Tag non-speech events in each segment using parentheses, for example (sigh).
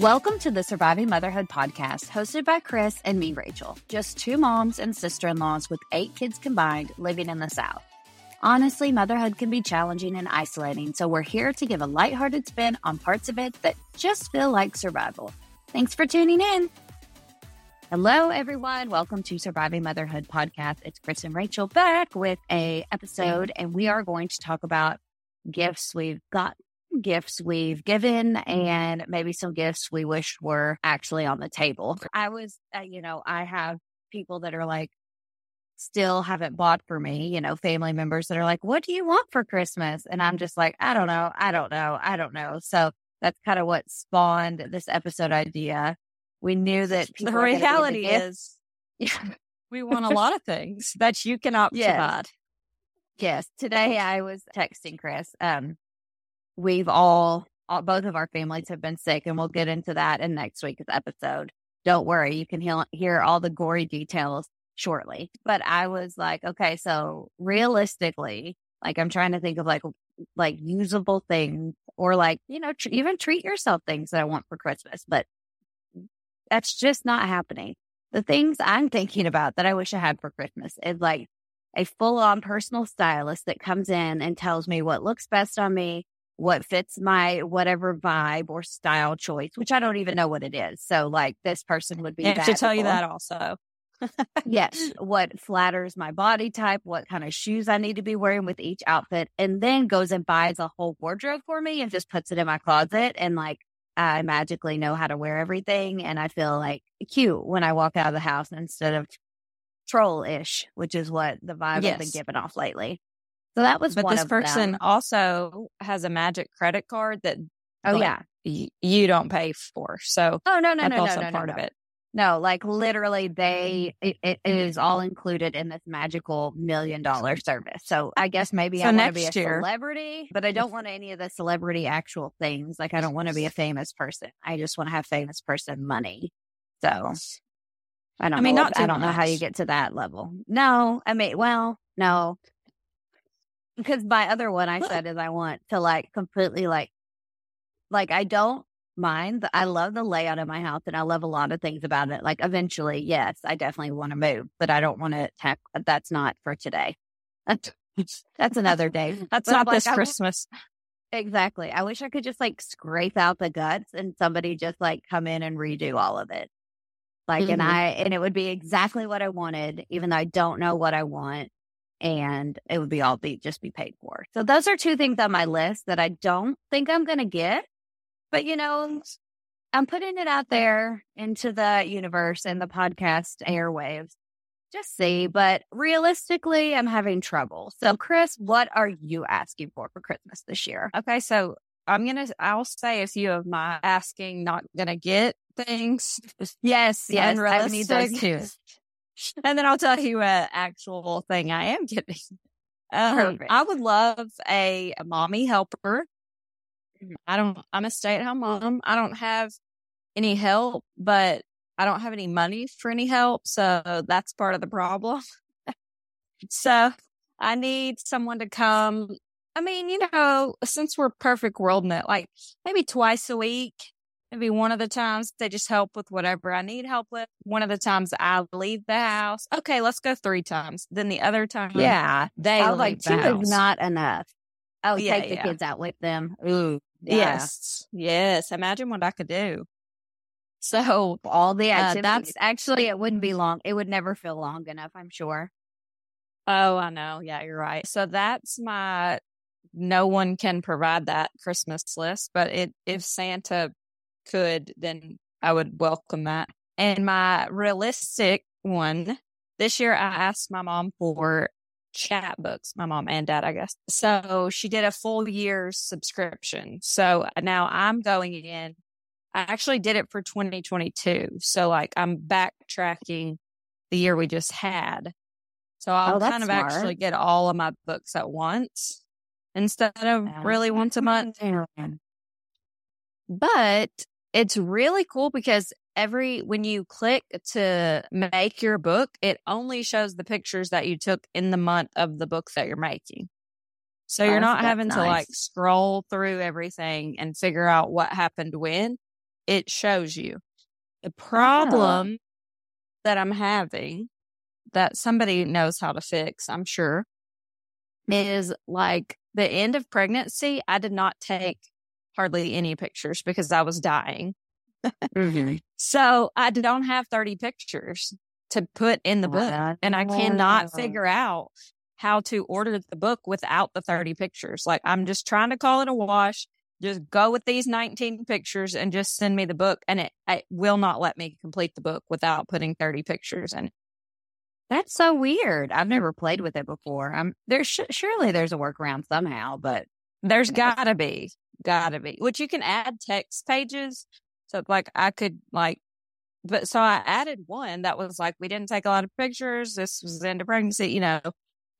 Welcome to the Surviving Motherhood podcast, hosted by Chris and me, Rachel. Just two moms and sister-in-laws with eight kids combined living in the South. Honestly, motherhood can be challenging and isolating, so we're here to give a lighthearted spin on parts of it that just feel like survival. Thanks for tuning in. Hello, everyone. Welcome to Surviving Motherhood podcast. It's Chris and Rachel back with a episode, and we are going to talk about gifts we've got, gifts we've given, and maybe some gifts we wish were actually on the table. I was, uh, you know, I have people that are like, still haven't bought for me, you know, family members that are like, what do you want for Christmas? And I'm just like, I don't know. I don't know. I don't know. So that's kind of what spawned this episode idea. We knew that the reality is (laughs) yeah. we want a lot of things that you cannot Yes. provide. Yes. Today I was texting Chris. Um, we've all, all, both of our families have been sick, and we'll get into that in next week's episode. Don't worry, you can hear, all the gory details shortly. But I was like, okay, so realistically, like I'm trying to think of like like usable things or like you know tr- even treat yourself things that I want for Christmas, but that's just not happening. The things I'm thinking about that I wish I had for Christmas is like a full on personal stylist that comes in and tells me what looks best on me, what fits my whatever vibe or style choice, which I don't even know what it is. So, like, this person would be I to tell you that also. yes, what flatters my body type, what kind of shoes I need to be wearing with each outfit, and then goes and buys a whole wardrobe for me and just puts it in my closet. And like, I magically know how to wear everything. And I feel like cute when I walk out of the house instead of troll ish, which is what the vibe I've been Yes. giving off lately. So that was But this person them. also has a magic credit card that Oh, like, yeah. y- you don't pay for. So Oh, no, no, that's no, no, also no, no, part no. of it. No, like literally, they mm. it, it is all included in this magical million dollar service. So I guess maybe So I want to be a year- celebrity, but I don't want any of the celebrity actual things. Like I don't want to be a famous person. I just want to have famous person money. So I don't. I mean, know not I don't know how you get to that level. No, I mean, well, no, because my other one I said is I want to like completely like like I don't mind. the- I love the layout of my house and I love a lot of things about it. Like eventually, yes, I definitely want to move, but I don't want to tack. That's not for today. (laughs) That's another day. (laughs) That's But not like, this I w- Christmas. Exactly. I wish I could just like scrape out the guts and somebody just like come in and redo all of it. Like, and Mhm. I, and it would be exactly what I wanted, even though I don't know what I want. And it would be all be just be paid for. So those are two things on my list that I don't think I'm going to get. But you know, I'm putting it out there into the universe and the podcast airwaves. Just see, but realistically, I'm having trouble. So, Chris, what are you asking for for Christmas this year? Okay, so I'm gonna. I'll say a few of my asking, not gonna get things, (laughs) Yes, yes, I need those too. (laughs) and then I'll tell you an actual thing I am getting. Um, I would love a, a mommy helper. Mhm. I don't. I'm a stay at home mom. I don't have any help, but I don't have any money for any help, so that's part of the problem. (laughs) so I need someone to come. I mean, you know, since we're perfect world net, like maybe twice a week, maybe one of the times they just help with whatever I need help with. One of the times I leave the house. Okay, let's go three times. Then the other time, Yeah, they I leave was like the two house. is not enough. Oh, Yeah, take the yeah. kids out with them. Ooh, yeah. Yes, yes. Imagine what I could do. So all the Uh, activities. that's- actually it wouldn't be long. It would never feel long enough. I'm sure. Oh, I know. Yeah, you're right. So that's my no one can provide that Christmas list, but it if Santa could, then I would welcome that. And my realistic one this year, I asked my mom for Chatbooks, my mom and dad, I guess. So she did a full year's subscription. So uh, now I'm going in. I actually did it for 2022. So like I'm backtracking the year we just had. So I'll Oh, kind of smart. actually get all of my books at once instead of really once a month. But it's really cool because every when you click to make your book, it only shows the pictures that you took in the month of the book that you're making. So Oh, you're not that's having to like scroll through everything and figure out what happened when. It shows you. The oh. problem that I'm having that somebody knows how to fix, I'm sure, is like the end of pregnancy. I did not take hardly any pictures because I was dying. Mhm. (laughs) So I don't have 30 pictures to put in the book. And I cannot figure out how to order the book without the 30 pictures. Like I'm just trying to call it a wash. Just go with these 19 pictures and just send me the book. And it, it will not let me complete the book without putting 30 pictures in. That's so weird. I've never played with it before. I'm there. Sh- surely there's a workaround somehow, but There's gotta be, gotta be, which you can add text pages. So like I could like, but so I added one that was like, we didn't take a lot of pictures. This was into pregnancy, you know,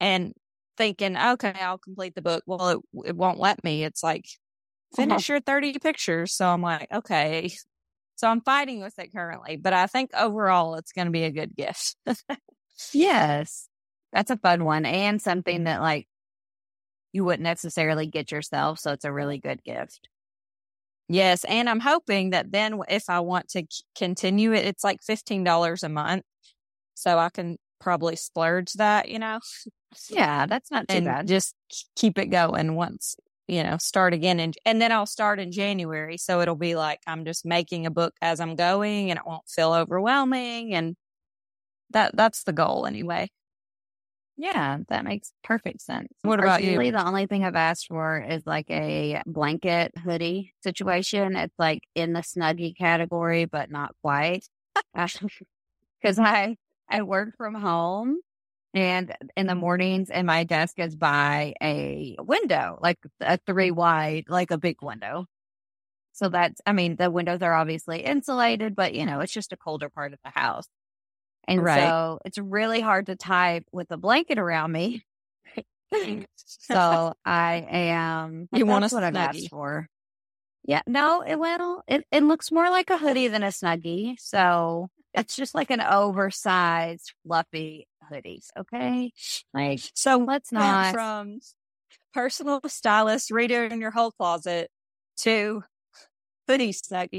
and thinking, okay, I'll complete the book. Well, it, it won't let me. It's like, uh-huh. finish your 30 pictures. So I'm like, okay. So I'm fighting with it currently, but I think overall it's going to be a good gift. (laughs) yes, that's a fun one and something that like you wouldn't necessarily get yourself. So it's a really good gift. Yes, and I'm hoping that then if I want to continue it, it's like fifteen dollars a month, so I can probably splurge that, you know, (laughs) Yeah, that's not too and bad. just keep it going once, you know, start again, and and then I'll start in January, so it'll be like I'm just making a book as I'm going, and it won't feel overwhelming, and that that's the goal anyway. Yeah, that makes perfect sense. What about you? The only thing I've asked for is like a blanket hoodie situation. It's like in the snuggie category, but not quite. (laughs) Uh, because I I work from home, and in the mornings, and my desk is by a window, like a three wide, like a big window. So that's, I mean, the windows are obviously insulated, but you know, it's just a colder part of the house. And Right. so it's really hard to type with a blanket around me. (laughs) So I am. You want a what I've Snuggie. asked for. Yeah, no, it well, it, it looks more like a hoodie than a snuggie. So it's just like an oversized, fluffy hoodie. Okay, like so let's not. from personal stylist redoing your whole closet to hoodie snuggie.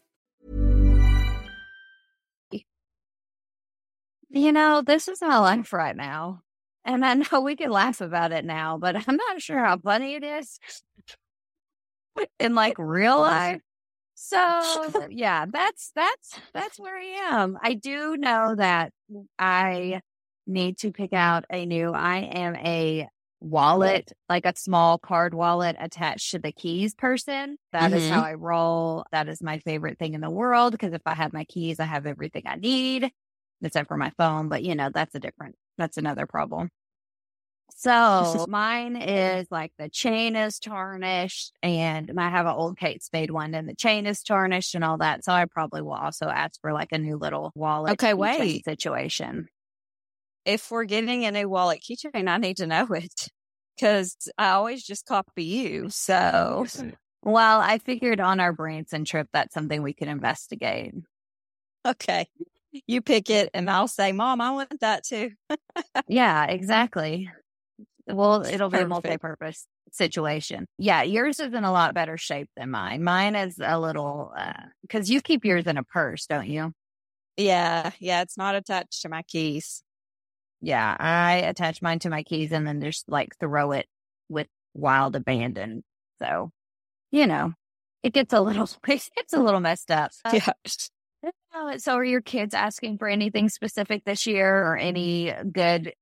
You know, this is my life right now. And I know we can laugh about it now, but I'm not sure how funny it is in like real life. So yeah, that's that's that's where I am. I do know that I need to pick out a new I am a wallet, like a small card wallet attached to the keys person. That is Mhm. how I roll. That is my favorite thing in the world because if I have my keys, I have everything I need except for my phone. But you know, that's a different, that's another problem. So (laughs) mine is like the chain is tarnished and I have an old Kate Spade one and the chain is tarnished and all that. So I probably will also ask for like a new little wallet Okay, wait. situation. if we're getting a new wallet keychain, I need to know it because I always just copy you. So, (laughs) well, I figured on our Branson trip, that's something we could investigate. Okay. You pick it and I'll say, Mom, I want that too. (laughs) yeah, exactly. Well, it'll be Perfect. a multi purpose situation. Yeah, yours is in a lot better shape than mine. Mine is a little, because you keep yours in a purse, don't you? Yeah. Yeah. It's not attached to my keys. Yeah, I attach mine to my keys and then just like throw it with wild abandon. So, you know, it gets a little, (laughs) it gets a little messed up. Uh, Yeah. Oh, So, are your kids asking for anything specific this year or any good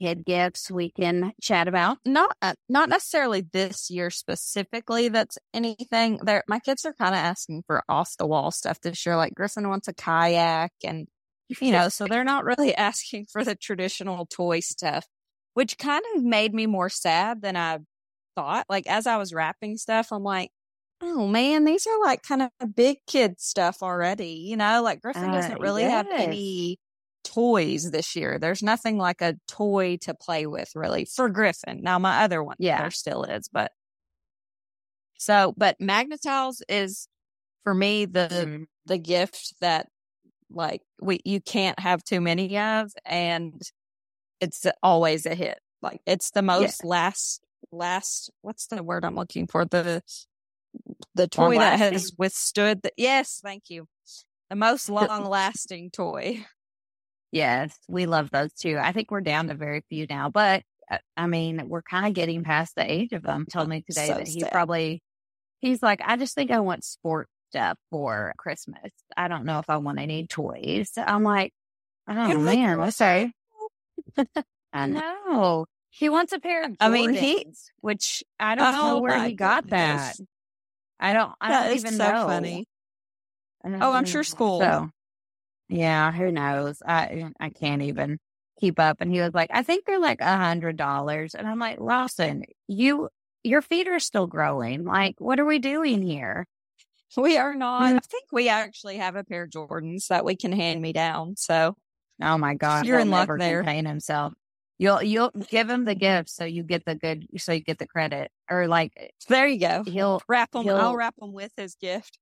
kid gifts we can chat about? Not uh, not necessarily this year specifically. That's anything. My kids are kind of asking for off the wall stuff this year. Like Griffin wants a kayak, and you know, so they're not really (laughs) asking for the traditional toy stuff, which kind of made me more sad than I thought. Like as I was wrapping stuff, I'm like, oh man, these are like kind of big kid stuff already. You know, like Griffin Uh, doesn't really have any toys this year. There's nothing like a toy to play with really for Griffin. Now my other one, Yeah. there still is, but so, but Magna-Tiles is for me the Mm-hmm. the gift that like we you can't have too many of, and it's always a hit. Like it's the most last last. What's the word I'm looking for? The the toy that has withstood the yes, thank you. The most long lasting toy. Yes, we love those too. I think we're down to very few now, but uh, I mean, we're kind of getting past the age of them. Told me today So that he sad. probably, he's like, I just think I want sport stuff for Christmas. I don't know if I want any toys. I'm like, oh like, man, let's say. I know. He wants a pair of I mean, he- which I don't know Oh where he got that. I don't, I That don't even so know. funny. Oh, I'm sure school. So, yeah, who knows? I I can't even keep up. And he was like, I think they're like a hundred dollars, and I'm like, Lawson, you your feet are still growing. Like, what are we doing here? (laughs) We are not. Mm. I think we actually have a pair of Jordans that we can hand me down. So Oh my god, You're in luck there. Contain himself. You'll you'll give him the gift so you get the good so you get the credit or like eh, there you go. he'll Wrap them. he'll- I'll wrap them with his gift.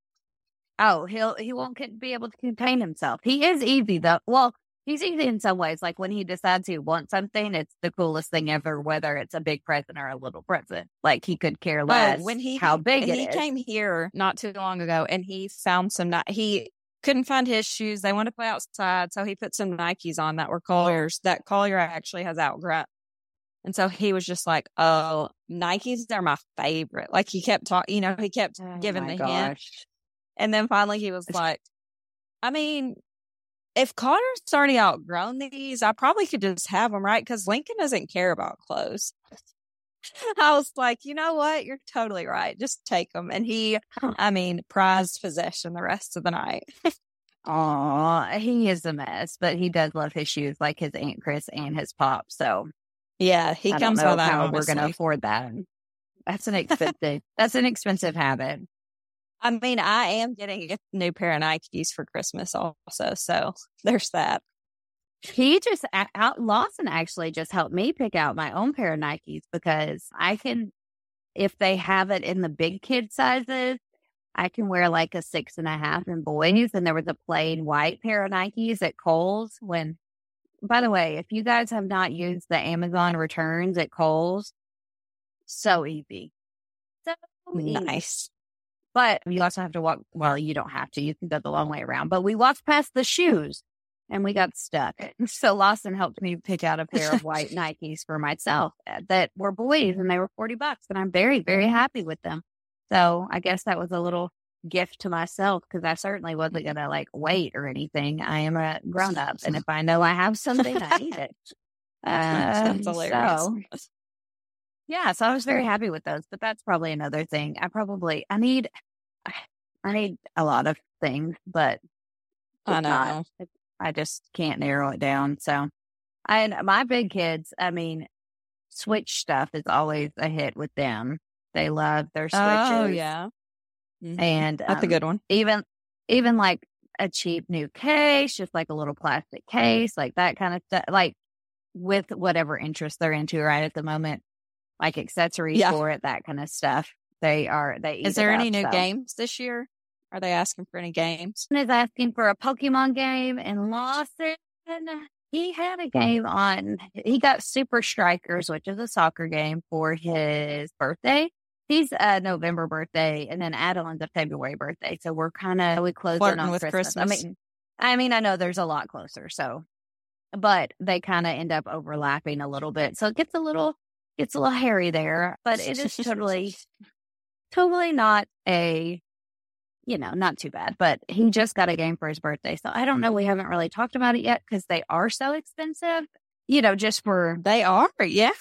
Oh, he'll he won't be able to contain himself. He is easy though. Well, he's easy in some ways. Like when he decides he wants something, it's the coolest thing ever. Whether it's a big present or a little present, like he could care oh, less. Oh, when he how big he is. came here not too long ago, and he found some. Ni- He couldn't find his shoes. They wanted to play outside, so he put some Nikes on that were Collier's. That Collier actually has outgrown. And so he was just like, "Oh, Nikes are my favorite." Like he kept talking, you know, he kept Oh giving the hint. And then finally he was like, I mean, if Connor's already outgrown these, I probably could just have them, right? Because Lincoln doesn't care about clothes. (laughs) I was like, you know what? You're totally right. Just take them. And he, I mean, prized possession the rest of the night. (laughs) Aw, he is a mess, but he does love his shoes, like his aunt Chris and his pop. So Yeah, he I comes by that. how we're going to afford that. That's an (laughs) expensive. that's an expensive habit. I mean, I am getting a new pair of Nikes for Christmas also. So there's that. He just out Lawson actually just helped me pick out my own pair of Nikes because I can, if they have it in the big kid sizes, I can wear like a six and a half in boys. And there was a plain white pair of Nikes at Kohl's. When, by the way, if you guys have not used the Amazon returns at Kohl's, so easy, so easy. Nice. But you also have to walk. Well, you don't have to. You can go the long way around. But we walked past the shoes and we got stuck. (laughs) So Lawson helped me pick out a pair of white (laughs) Nikes for myself uh, that were boys and they were 40 bucks. And I'm very, very happy with them. So I guess that was a little gift to myself because I certainly wasn't going to like wait or anything. I am a grown up. And (laughs) if I know I have something, I need it. Um, That's hilarious. so, yeah, so I was very happy with those, but that's probably another thing. I probably I need (sighs) I need a lot of things, but I it's not. know. I just can't narrow it down. So, and my big kids, I mean, Switch stuff is always a hit with them. They love their switches. Oh, yeah. Mhm. and That's a um, good one. even even like a cheap new case, just like a little plastic case, like that kind of stuff. Like with whatever interest they're into right at the moment, like accessories Yeah. for it, that kind of stuff. They are, they Is there any up, new so. games this year? Are they asking for any games? is asking for a Pokemon game in Lawson. He had a game on, he got Super Strikers, which is a soccer game for his birthday. He's a November birthday and then Adeline's a February birthday. So we're kind of, we close in on with Christmas. I mean, I mean, I know there's a lot closer. So, but they kind of end up overlapping a little bit. So it gets a little, gets a little hairy there, but it is totally, totally not a, you know, not too bad. But he just got a game for his birthday. So I don't know. Mm-hmm. We haven't really talked about it yet because they are so expensive, you know, just for, They are, yeah.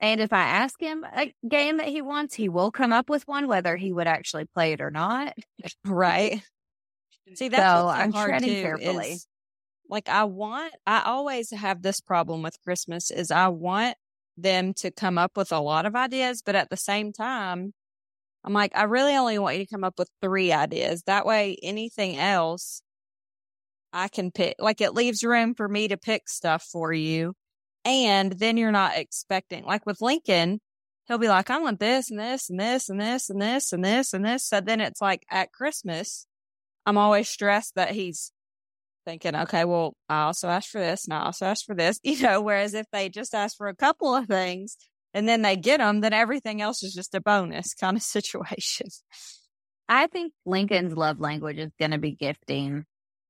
and if I ask him a game that he wants, he will come up with one, whether he would actually play it or not. (laughs) Right. See, that's So what's so I'm hard treading too, carefully. is, like I want, I always have this problem with Christmas is I want them to come up with a lot of ideas, but at the same time, I'm like, I really only want you to come up with three ideas. That way, anything else I can pick, like it leaves room for me to pick stuff for you. And then you're not expecting, like with Lincoln, he'll be like, I want this and this and this and this and this and this and this. So then it's like at Christmas, I'm always stressed that he's thinking, okay, well, I also asked for this and I also asked for this, (laughs) you know, whereas if they just ask for a couple of things and then they get them, then everything else is just a bonus (laughs) kind of situation. I think Lincoln's love language is going to be gifting.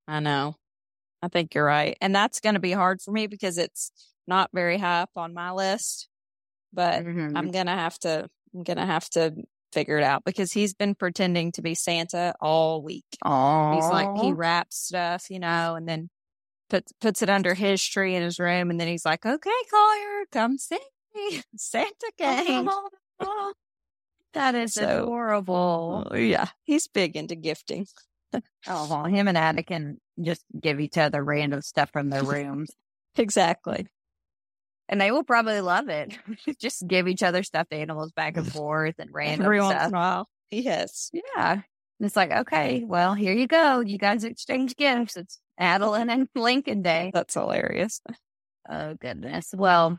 I know. I think you're right. And that's going to be hard for me because it's not very high up on my list, but Mhm. I'm going to have to, I'm going to have to figure it out because he's been pretending to be Santa all week. He's like he wraps stuff, you know, and then puts puts it under his tree in his room, and then he's like, "Okay, Collier, come see me. (laughs) Santa came." Oh, oh. That is So- adorable. Oh, yeah, he's big into gifting. Oh, well, him and Addie can just give each other random stuff from their rooms. (laughs) Exactly. And they will probably love it. (laughs) just give each other stuffed animals back and forth and random Every once stuff. in a while, yes. Yeah. And it's like, okay, well, here you go. You guys exchange gifts. It's Adeline and Lincoln Day. That's hilarious. Oh, goodness. Well,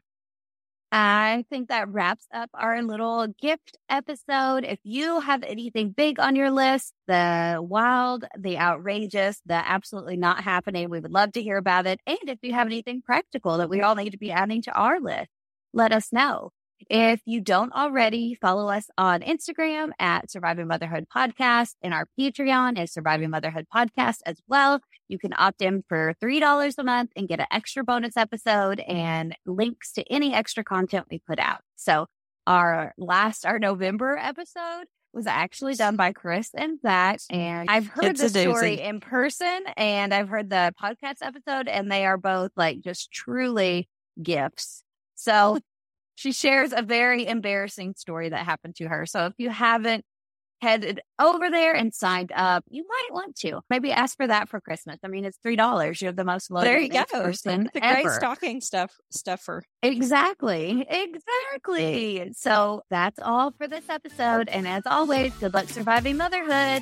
I think that wraps up our little gift episode. If you have anything big on your list, the wild, the outrageous, the absolutely not happening, we would love to hear about it. And if you have anything practical that we all need to be adding to our list, let us know. If you don't already, follow us on Instagram at Surviving Motherhood Podcast, and our Patreon is Surviving Motherhood Podcast as well. You can opt in for $3 a month and get an extra bonus episode and links to any extra content we put out. So our last, our November episode was actually done by Chris and Zach. And I've heard It's the story in person and I've heard the podcast episode and they are both like just truly gifts. So she shares a very embarrassing story that happened to her. So if you haven't headed over there and signed up, you might want to. Maybe ask for that for Christmas. I mean, it's three dollars. You're the most loaded there you go. (laughs) person the great ever. stocking stuff stuffer. Exactly. Exactly. So that's all for this episode. And as always, good luck surviving motherhood.